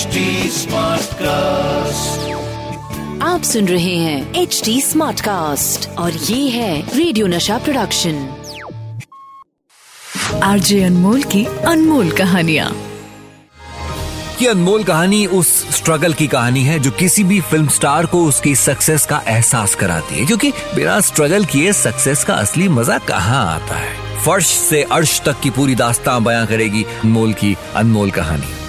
HD Smartcast. आप सुन रहे हैं एच डी स्मार्ट कास्ट और ये है रेडियो नशा प्रोडक्शन आरजे अनमोल की अनमोल कहानियाँ। की अनमोल कहानी उस स्ट्रगल की कहानी है जो किसी भी फ़िल्म स्टार को उसकी सक्सेस का एहसास कराती है क्योंकि बिना स्ट्रगल किए सक्सेस का असली मज़ा कहाँ आता है। फर्श से अर्श तक की पूरी दास्तां बयां करेगी अनमोल की अनमोल कहानी।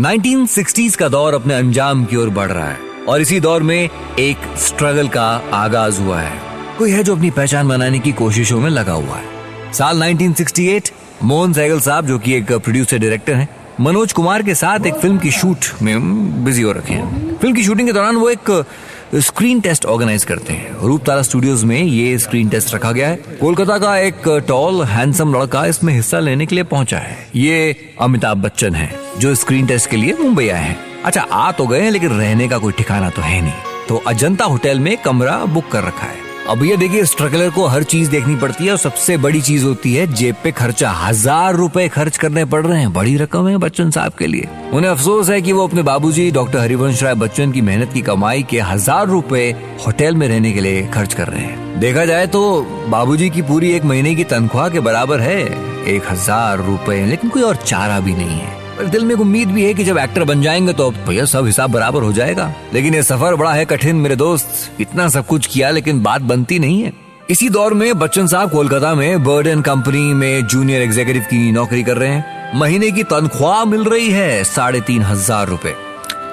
1960s का दौर अपने अंजाम की ओर बढ़ रहा है और इसी दौर में एक स्ट्रगल का आगाज़ हुआ है। कोई है जो अपनी पहचान बनाने की कोशिशों में लगा हुआ है। साल 1968 मोहन सैगल साहब, जो कि एक प्रोड्यूसर डायरेक्टर हैं, मनोज कुमार के साथ एक फ़िल्म की शूट में बिज़ी हो रखे हैं। फ़िल्म की शूटिंग के दौरान वो एक स्क्रीन टेस्ट ऑर्गेनाइज करते हैं। रूप तारा स्टूडियोज में ये स्क्रीन टेस्ट रखा गया है। कोलकाता का एक टॉल, हैंडसम लड़का इसमें हिस्सा लेने के लिए पहुँचा है। ये अमिताभ बच्चन है, जो स्क्रीन टेस्ट के लिए मुंबई आए हैं। अच्छा आ तो गए लेकिन रहने का कोई ठिकाना तो है नहीं। तो अजंता होटल में कमरा बुक कर रखा है। अब ये देखिए स्ट्रगलर को हर चीज़ देखनी पड़ती है और सबसे बड़ी चीज़ होती है, जेब पे खर्चा। हज़ार रुपए खर्च करने पड़ रहे हैं। बड़ी रकम है बच्चन साहब के लिए। उन्हें अफसोस है कि वो अपने बाबूजी, डॉक्टर हरिवंश राय बच्चन की मेहनत की कमाई के हज़ार रुपए होटल में रहने के लिए खर्च कर रहे हैं। देखा जाए तो बाबूजी की पूरी एक महीने की तनख्वाह के बराबर है। एक हज़ार रुपए, लेकिन कोई और चारा भी नहीं है। पर दिल में एक उम्मीद भी है कि जब एक्टर बन जाएँगे तो भैया सब हिसाब बराबर हो जाएगा। लेकिन ये सफ़र बड़ा है कठिन, मेरे दोस्त। इतना सब कुछ किया, लेकिन बात बनती नहीं है। इसी दौर में बच्चन साहब कोलकाता में बर्ड एंड कंपनी में जूनियर एग्जीक्यूटिव की नौकरी कर रहे हैं। महीने की तनख्वाह मिल रही है साढ़े तीन हज़ार रूपए।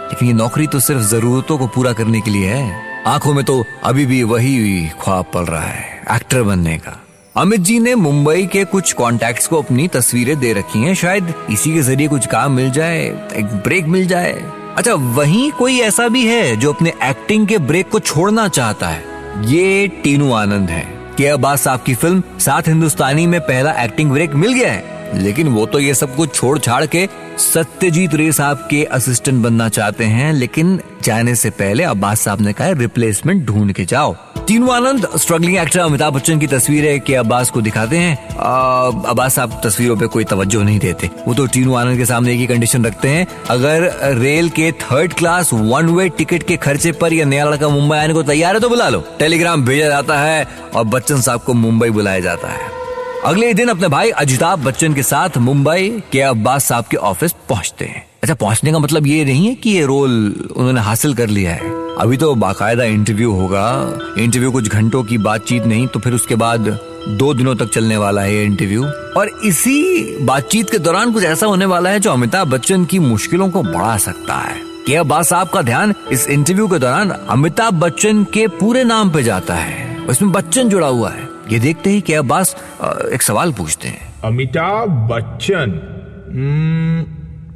लेकिन ये नौकरी तो सिर्फ़ जरूरतों को पूरा करने के लिए है। आँखों में तो अभी भी वही ख्वाब पल रहा है, एक्टर बनने का। अमित जी ने मुंबई के कुछ कॉन्टैक्ट्स को अपनी तस्वीरें दे रखी हैं। शायद इसी के ज़रिए कुछ काम मिल जाए, एक ब्रेक मिल जाए। अच्छा वहीं कोई ऐसा भी है जो अपने एक्टिंग के ब्रेक को छोड़ना चाहता है? ये टीनू आनंद है। के अब्बास साहब की फ़िल्म सात हिंदुस्तानी में पहला एक्टिंग ब्रेक मिल गया है? लेकिन वो तो ये सब कुछ छोड़ छाड़ के सत्यजीत रे साहब के असिस्टेंट बनना चाहते हैं, लेकिन जाने से पहले अब्बास साहब ने कहा रिप्लेसमेंट ढूंढ के जाओ। तीनू आनंद। स्ट्रगलिंग एक्टर अमिताभ बच्चन की तस्वीरें के अब्बास को दिखाते हैं। अब्बास साहब तस्वीरों पे कोई तवज्जो नहीं देते। वो तो टीनू आनंद के सामने ही कंडीशन रखते हैं। अगर रेल के third class one way ticket के खर्चे पर यह नया लड़का मुंबई आने को तैयार है तो बुला लो। टेलीग्राम भेजा जाता है और बच्चन साहब को मुंबई बुलाया जाता है। अगले दिन अपने भाई अजिताभ बच्चन के साथ मुंबई के अब्बास साहब के ऑफ़िस पहुँचते हैं। अच्छा पहुँचने का मतलब ये नहीं है कि ये रोल उन्होंने हासिल कर लिया है। अभी तो बाकायदा इंटरव्यू होगा। इंटरव्यू कुछ घंटों की बातचीत नहीं तो फिर उसके बाद दो दिनों तक चलने वाला है इंटरव्यू और इसी बातचीत के दौरान कुछ ऐसा होने वाला है जो अमिताभ बच्चन की मुश्किलों को बढ़ा सकता है। के अब्बास साहब का ध्यान इस इंटरव्यू के दौरान अमिताभ बच्चन के पूरे नाम पे जाता है? उसमें बच्चन जुड़ा हुआ है। ये देखते ही के अब्बास एक सवाल पूछते हैं। अमिताभ बच्चन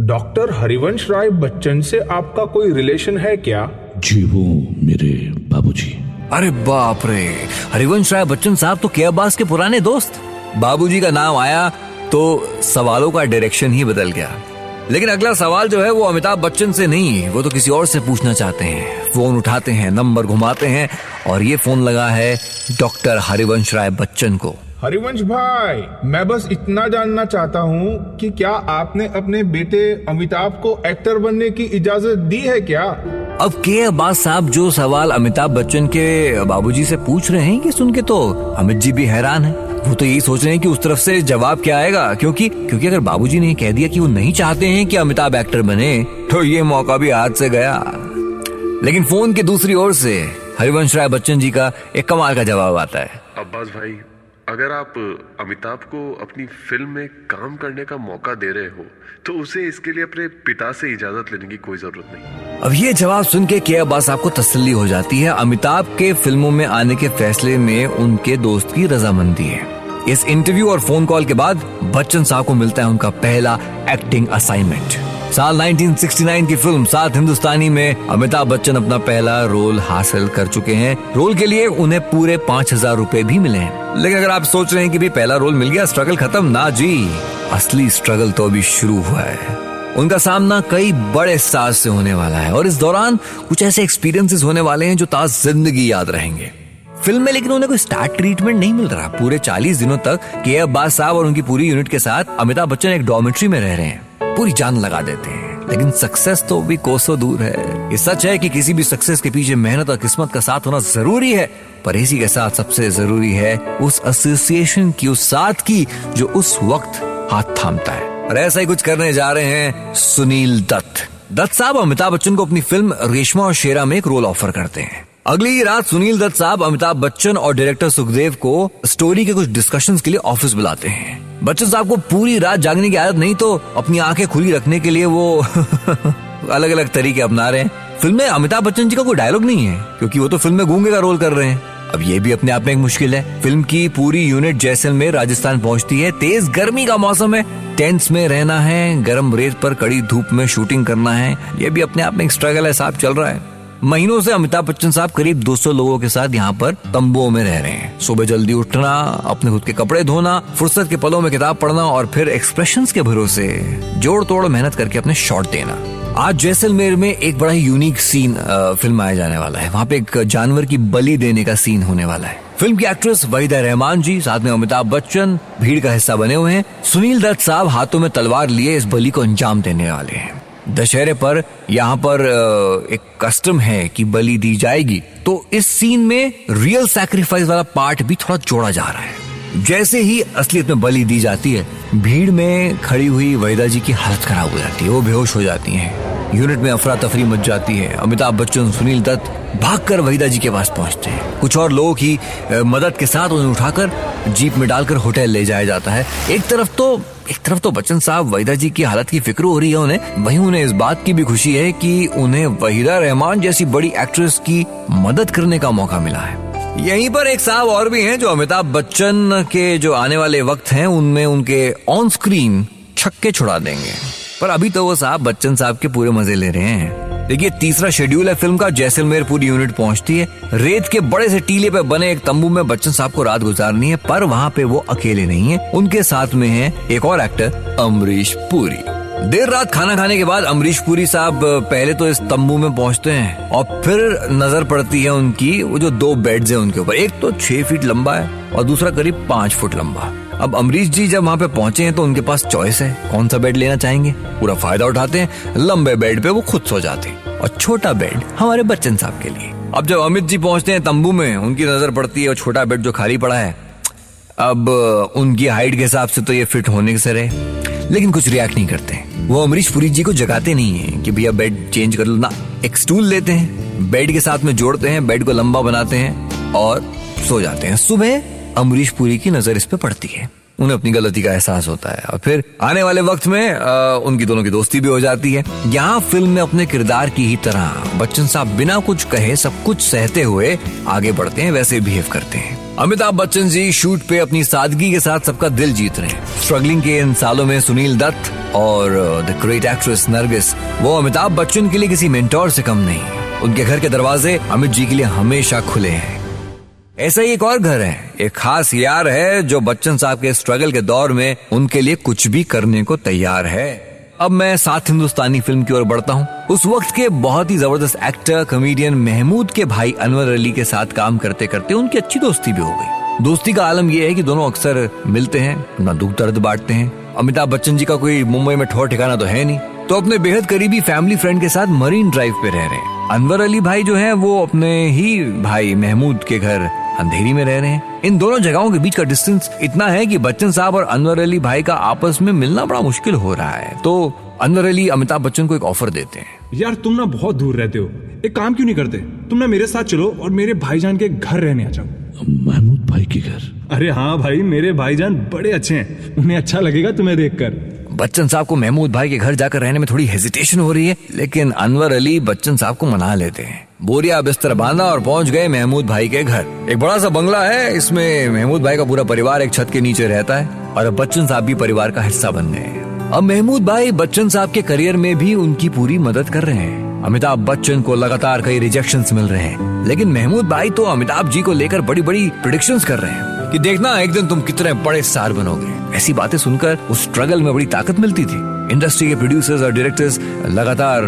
डॉक्टर हरिवंश राय बच्चन से आपका कोई रिलेशन है क्या? जी वो मेरे बाबूजी। अरे बाप रे। हरिवंश राय बच्चन साहब तो के अब्बास के पुराने दोस्त। बाबूजी का नाम आया तो सवालों का डायरेक्शन ही बदल गया। लेकिन अगला सवाल जो है वो अमिताभ बच्चन से नहीं वो तो किसी और से पूछना चाहते हैं। फ़ोन उठाते हैं नंबर घुमाते हैं और ये फ़ोन लगा है डॉक्टर हरिवंश राय बच्चन को। हरिवंश भाई मैं बस इतना जानना चाहता हूँ कि क्या आपने अपने बेटे अमिताभ को एक्टर बनने की इजाज़त दी है क्या? अब के अब्बास साहब जो सवाल अमिताभ बच्चन के बाबूजी से पूछ रहे हैं कि सुन के तो अमित जी भी हैरान है। वो तो यही सोच रहे हैं कि उस तरफ़ से जवाब क्या आएगा, क्योंकि क्योंकि अगर बाबूजी ने कह दिया कि वो नहीं चाहते हैं कि अमिताभ एक्टर बने तो ये मौका भी हाथ से गया। लेकिन फ़ोन के दूसरी ओर से हरिवंश राय बच्चन जी का एक कमाल का जवाब आता है। अब्बास भाई अगर आप अमिताभ को अपनी फ़िल्म में काम करने का मौका दे रहे हो तो उसे इसके लिए अपने पिता से इजाज़त लेने की कोई ज़रूरत नहीं। अब ये जवाब सुन के के अब्बास आपको तसल्ली हो जाती है। अमिताभ के फ़िल्मों में आने के फैसले में उनके दोस्त की रजामंदी है। इस इंटरव्यू और फ़ोन कॉल के बाद बच्चन साहब को मिलता है उनका पहला एक्टिंग असाइनमेंट साल 1969 की फ़िल्म सात हिंदुस्तानी में अमिताभ बच्चन अपना पहला रोल हासिल कर चुके हैं। रोल के लिए उन्हें पूरे पाँच हज़ार रूपए भी मिले हैं। लेकिन अगर आप सोच रहे हैं कि भी पहला रोल मिल गया स्ट्रगल खत्म, ना जी। असली स्ट्रगल तो अभी शुरू हुआ है। उनका सामना कई बड़े साज से होने वाला है और इस दौरान कुछ ऐसे एक्सपीरियंसेस होने वाले हैं जो ताज ज़िंदगी याद रहेंगे। फ़िल्म में लेकिन उन्हें कोई स्टार ट्रीटमेंट नहीं मिल रहा। पूरे 40 दिनों तक के अब्बास साहब और उनकी पूरी यूनिट के साथ अमिताभ बच्चन एक डॉमेट्री में रह रहे हैं। पूरी जान लगा देते हैं। लेकिन सक्सेस तो भी कोसों दूर है। ये सच है कि किसी भी सक्सेस के पीछे मेहनत और किस्मत का साथ होना ज़रूरी है। पर इसी के साथ सबसे ज़रूरी है उस एसोसिएशन की, उस साथ की जो उस वक्त हाथ थामता है। और ऐसा ही कुछ करने जा रहे हैं सुनील दत्त। दत्त साहब अमिताभ बच्चन को अपनी फ़िल्म रेशमा और शेरा में एक रोल ऑफ़र करते हैं। अगली रात सुनील दत्त साहब, अमिताभ बच्चन और डायरेक्टर सुखदेव को स्टोरी के कुछ डिस्कशन के लिए ऑफ़िस बुलाते हैं। बच्चन साहब को पूरी रात जागने की आदत नहीं तो अपनी आँखें खुली रखने के लिए वो अलग अलग तरीके अपना रहे हैं। फ़िल्म में अमिताभ बच्चन जी का कोई डायलॉग नहीं है, क्योंकि वो तो फ़िल्म में गूँगे का रोल कर रहे हैं। अब ये भी अपने आप में एक मुश्किल है। फ़िल्म की पूरी यूनिट जैसलमेर राजस्थान पहुँचती है। तेज गर्मी का मौसम है। टेंट्स में रहना है, गर्म रेत पर कड़ी धूप में शूटिंग करना है। ये भी अपने आप में एक स्ट्रगल है, साहब, चल रहा है। महीनों से अमिताभ बच्चन साहब करीब 200 लोगों के साथ यहाँ पर तंबुओं में रह रहे हैं। सुबह जल्दी उठना, अपने खुद के कपड़े धोना, फुर्सत के पलों में किताब पढ़ना और फिर एक्सप्रेशन के भरोसे। जोड़ तोड़ मेहनत करके अपने शॉट देना। आज जैसलमेर में एक बड़ा ही यूनिक सीन फ़िल्म आया जाने वाला है। वहाँ पे एक जानवर की बलि देने का सीन होने वाला है। फ़िल्म की एक्ट्रेस वहीदा रहमान जी, साथ में अमिताभ बच्चन, भीड़ का हिस्सा बने हुए हैं। सुनील दत्त साहब हाथों में तलवार लिए इस बलि को अंजाम देने वाले हैं। दशहरे पर यहाँ पर एक कस्टम है कि बलि दी जाएगी। तो इस सीन में रियल सैक्रिफाइस वाला पार्ट भी थोड़ा जोड़ा जा रहा है। जैसे ही असलियत में बलि दी जाती है, भीड़ में खड़ी हुई वहीदा जी की हालत खराब हो जाती है, वो बेहोश हो जाती है। यूनिट में अफरा तफरी मच जाती है। अमिताभ बच्चन, सुनील दत्त भागकर वहीदा जी के पास पहुँचते हैं। कुछ और लोगों की मदद के साथ उन्हें उठाकर जीप में डालकर होटल ले जाया जाता है। एक तरफ़ तो एक तरफ़ तो बच्चन साहब वहीदा जी की हालत की फ़िक्र हो रही है उन्हें। वहीं उन्हें इस बात की भी खुशी है कि उन्हें वहीदा रहमान जैसी बड़ी एक्ट्रेस की मदद करने का मौका मिला है। यहीं पर एक साहब और भी हैं जो अमिताभ बच्चन के जो आने वाले वक्त हैं, उनमें उनके ऑन स्क्रीन छक्के छुड़ा देंगे। पर अभी तो वो साहब बच्चन साहब के पूरे मज़े ले रहे हैं। देखिए, तीसरा शेड्यूल है फ़िल्म का जैसलमेर पूरी यूनिट पहुँचती है। रेत के बड़े से टीले पे बने एक तंबू में बच्चन साहब को रात गुजारनी है, पर वहाँ पे वो अकेले नहीं है। उनके साथ में है एक और एक्टर अमरीश पुरी। देर रात खाना खाने के बाद अमरीश पुरी साहब, पहले तो इस तंबू में पहुँचते हैं, और फिर नज़र पड़ती है उनकी, वो जो दो बेड्स है उनके ऊपर। एक तो छह फीट लंबा है, और दूसरा करीब पाँच फुट लंबा। अब अमरीश जी जब वहाँ पे पहुँचे हैं तो उनके पास चॉइस है। कौन सा बेड लेना चाहेंगे? पूरा फ़ायदा उठाते हैं। लंबे बेड पे वो खुद सो जाते हैं। और छोटा बेड हमारे बच्चन साहब के लिए। अब जब अमित जी पहुँचते हैं तंबू में, उनकी नज़र पड़ती है और छोटा बेड जो खाली पड़ा है। अब उनकी हाइट के हिसाब से तो ये फिट होने के सर है लेकिन कुछ रिएक्ट नहीं करते वो अमरीश पुरी जी को जगाते नहीं है कि भैया बेड चेंज कर लो। ना, एक स्टूल लेते हैं। बेड के साथ में जोड़ते हैं बेड को लंबा बनाते हैं और सो जाते हैं। सुबह अमरीश पुरी की नज़र इस पे पड़ती है। उन्हें अपनी गलती का एहसास होता है और फिर आने वाले वक्त में आ, उनकी दोनों की दोस्ती भी हो जाती है। यहाँ फ़िल्म में अपने किरदार की ही तरह बच्चन साहब बिना कुछ कहे सब कुछ सहते हुए आगे बढ़ते हैं वैसे बिहेव करते हैं। अमिताभ बच्चन जी शूट पे अपनी सादगी के साथ सबका दिल जीत रहे हैं। स्ट्रगलिंग के इन सालों में सुनील दत्त और द ग्रेट एक्ट्रेस नरगिस वो अमिताभ बच्चन के लिए किसी मेंटोर से कम नहीं। उनके घर के दरवाजे अमित जी के लिए हमेशा खुले हैं। ऐसा ही एक और घर है। एक खास यार है जो बच्चन साहब के स्ट्रगल के दौर में उनके लिए कुछ भी करने को तैयार है। अब मैं सात हिंदुस्तानी फ़िल्म की ओर बढ़ता हूँ। उस वक्त के बहुत ही ज़बरदस्त एक्टर कॉमेडियन महमूद के भाई अनवर अली के साथ काम करते करते उनकी अच्छी दोस्ती भी हो गई। दोस्ती का आलम यह है कि दोनों अक्सर मिलते हैं अपना दुख दर्द बांटते हैं। अमिताभ बच्चन जी का कोई मुंबई में ठोर ठिकाना तो है नहीं। तो अपने बेहद करीबी फैमिली फ्रेंड के साथ मरीन ड्राइव पे रह रहे हैं। अनवर अली भाई जो है, वो अपने ही भाई महमूद के घर अंधेरी में रह रहे हैं। इन दोनों जगहों के बीच का डिस्टेंस इतना है कि बच्चन साहब और अनवर अली भाई का आपस में मिलना बड़ा मुश्किल हो रहा है। तो अनवर अली अमिताभ बच्चन को एक ऑफ़र देते हैं। यार तुम ना बहुत दूर रहते हो। एक काम क्यों नहीं करते? तुम ना मेरे साथ चलो और मेरे भाईजान के घर रहने आ जाओ। महमूद भाई के घर? अरे हाँ भाई मेरे भाईजान बड़े अच्छे हैं। उन्हें अच्छा लगेगा तुम्हें देखकर। बच्चन साहब को महमूद भाई के घर जाकर रहने में थोड़ी हेजिटेशन हो रही है, लेकिन अनवर अली बच्चन साहब को मना लेते हैं। बोरिया बिस्तर बांधा और पहुँच गए महमूद भाई के घर। एक बड़ा सा बंगला है, इसमें महमूद भाई का पूरा परिवार एक छत के नीचे रहता है और अब बच्चन साहब भी परिवार का हिस्सा बन गए अब महमूद भाई बच्चन साहब के करियर में भी उनकी पूरी मदद कर रहे हैं। अमिताभ बच्चन को लगातार कई रिजेक्शन मिल रहे हैं, लेकिन महमूद भाई तो अमिताभ जी को लेकर बड़ी बड़ी प्रिडिक्शन कर रहे हैं। कि देखना, एक दिन तुम कितने बड़े स्टार बनोगे। ऐसी बातें सुनकर उस स्ट्रगल में बड़ी ताकत मिलती थी। इंडस्ट्री के प्रोड्यूसर्स और डायरेक्टर्स लगातार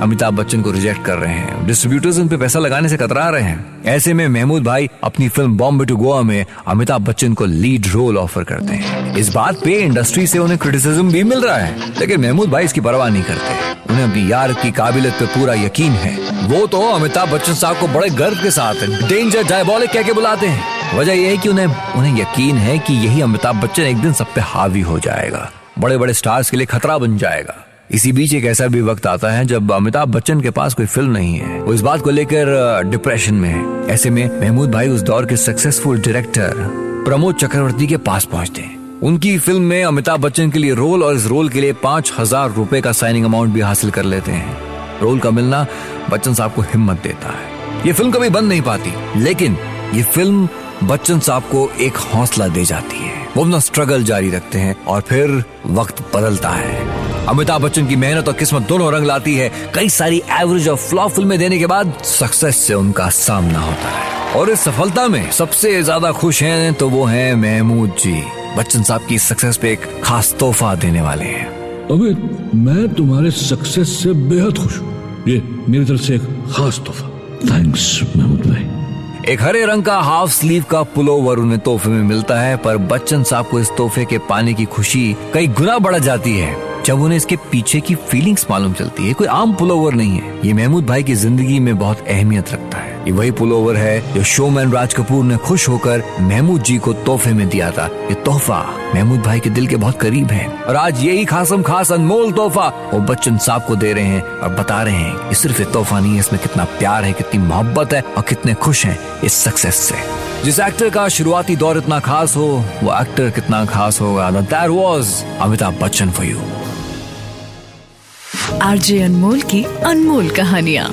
अमिताभ बच्चन को रिजेक्ट कर रहे हैं। डिस्ट्रीब्यूटर्स उन पे पैसा लगाने से कतरा रहे हैं। ऐसे में महमूद भाई अपनी फ़िल्म बॉम्बे टू गोवा में अमिताभ बच्चन को लीड रोल ऑफ़र करते हैं। इस बात पे इंडस्ट्री से उन्हें क्रिटिसिज्म भी मिल रहा है। लेकिन महमूद भाई इसकी परवाह नहीं करते। उन्हें अपनी यार की काबिलियत पे पूरा यकीन है। वो तो अमिताभ बच्चन साहब को बड़े गर्व के साथ डेंजर डायबॉलिक कह के बुलाते हैं? वजह यह है कि उन्हें उन्हें यकीन है कि यही अमिताभ बच्चन एक दिन सब पे हावी हो जाएगा। बड़े बड़े स्टार्स के लिए खतरा बन जाएगा। इसी बीच एक ऐसा भी वक्त आता है जब अमिताभ बच्चन के पास कोई फ़िल्म नहीं है। वो इस बात को लेकर डिप्रेशन में है। ऐसे में महमूद भाई उस दौर के सक्सेसफुल डायरेक्टर प्रमोद चक्रवर्ती के पास पहुँचते हैं। उनकी फ़िल्म में अमिताभ बच्चन के लिए रोल और इस रोल के लिए पाँच हज़ार रूपए का साइनिंग अमाउंट भी हासिल कर लेते हैं। रोल का मिलना बच्चन साहब को हिम्मत देता है। ये फ़िल्म कभी बंद नहीं पाती, लेकिन ये फ़िल्म बच्चन साहब को एक हौसला दे जाती है। वो अपना स्ट्रगल जारी रखते हैं और फिर वक्त बदलता है। अमिताभ बच्चन की मेहनत और किस्मत दोनों रंग लाती है। कई सारी एवरेज और फ्लॉप फ़िल्में देने के बाद सक्सेस से उनका सामना होता है। और इस सफलता में सबसे ज़्यादा खुश हैं तो वो हैं महमूद जी। बच्चन साहब की सक्सेस पे एक खास तोहफा देने वाले हैं। अबे, मैं तुम्हारे सक्सेस से बेहद खुश हूँ। ये मेरी तरफ़ से एक खास तोहफा। थैंक्स महमूद भाई। एक हरे रंग का हाफ़ स्लीव का पुलोवर उन्हें तोहफे में मिलता है, पर बच्चन साहब को इस तोहफे के पाने की खुशी कई गुना बढ़ जाती है। जब उन्हें इसके पीछे की फीलिंग्स मालूम चलती है, कोई आम पुलोवर नहीं है। ये महमूद भाई की ज़िंदगी में बहुत अहमियत रखता है। ये वही पुलोवर है जो शोमैन राज कपूर ने खुश होकर महमूद जी को तोहफे में दिया था। ये तोहफा महमूद भाई के दिल के बहुत करीब है। और आज यही खासम खास अनमोल तोहफा वो बच्चन साहब को दे रहे हैं और बता रहे हैं ये सिर्फ़ ये तोहफा नहीं है, इसमें कितना प्यार है, कितनी मोहब्बत है और कितने खुश हैं इस सक्सेस से। जिस एक्टर का शुरुआती दौर इतना खास हो, वो एक्टर कितना खास होगा? That was Amitabh Bachchan for you RJ Anmol की अनमोल कहानियाँ।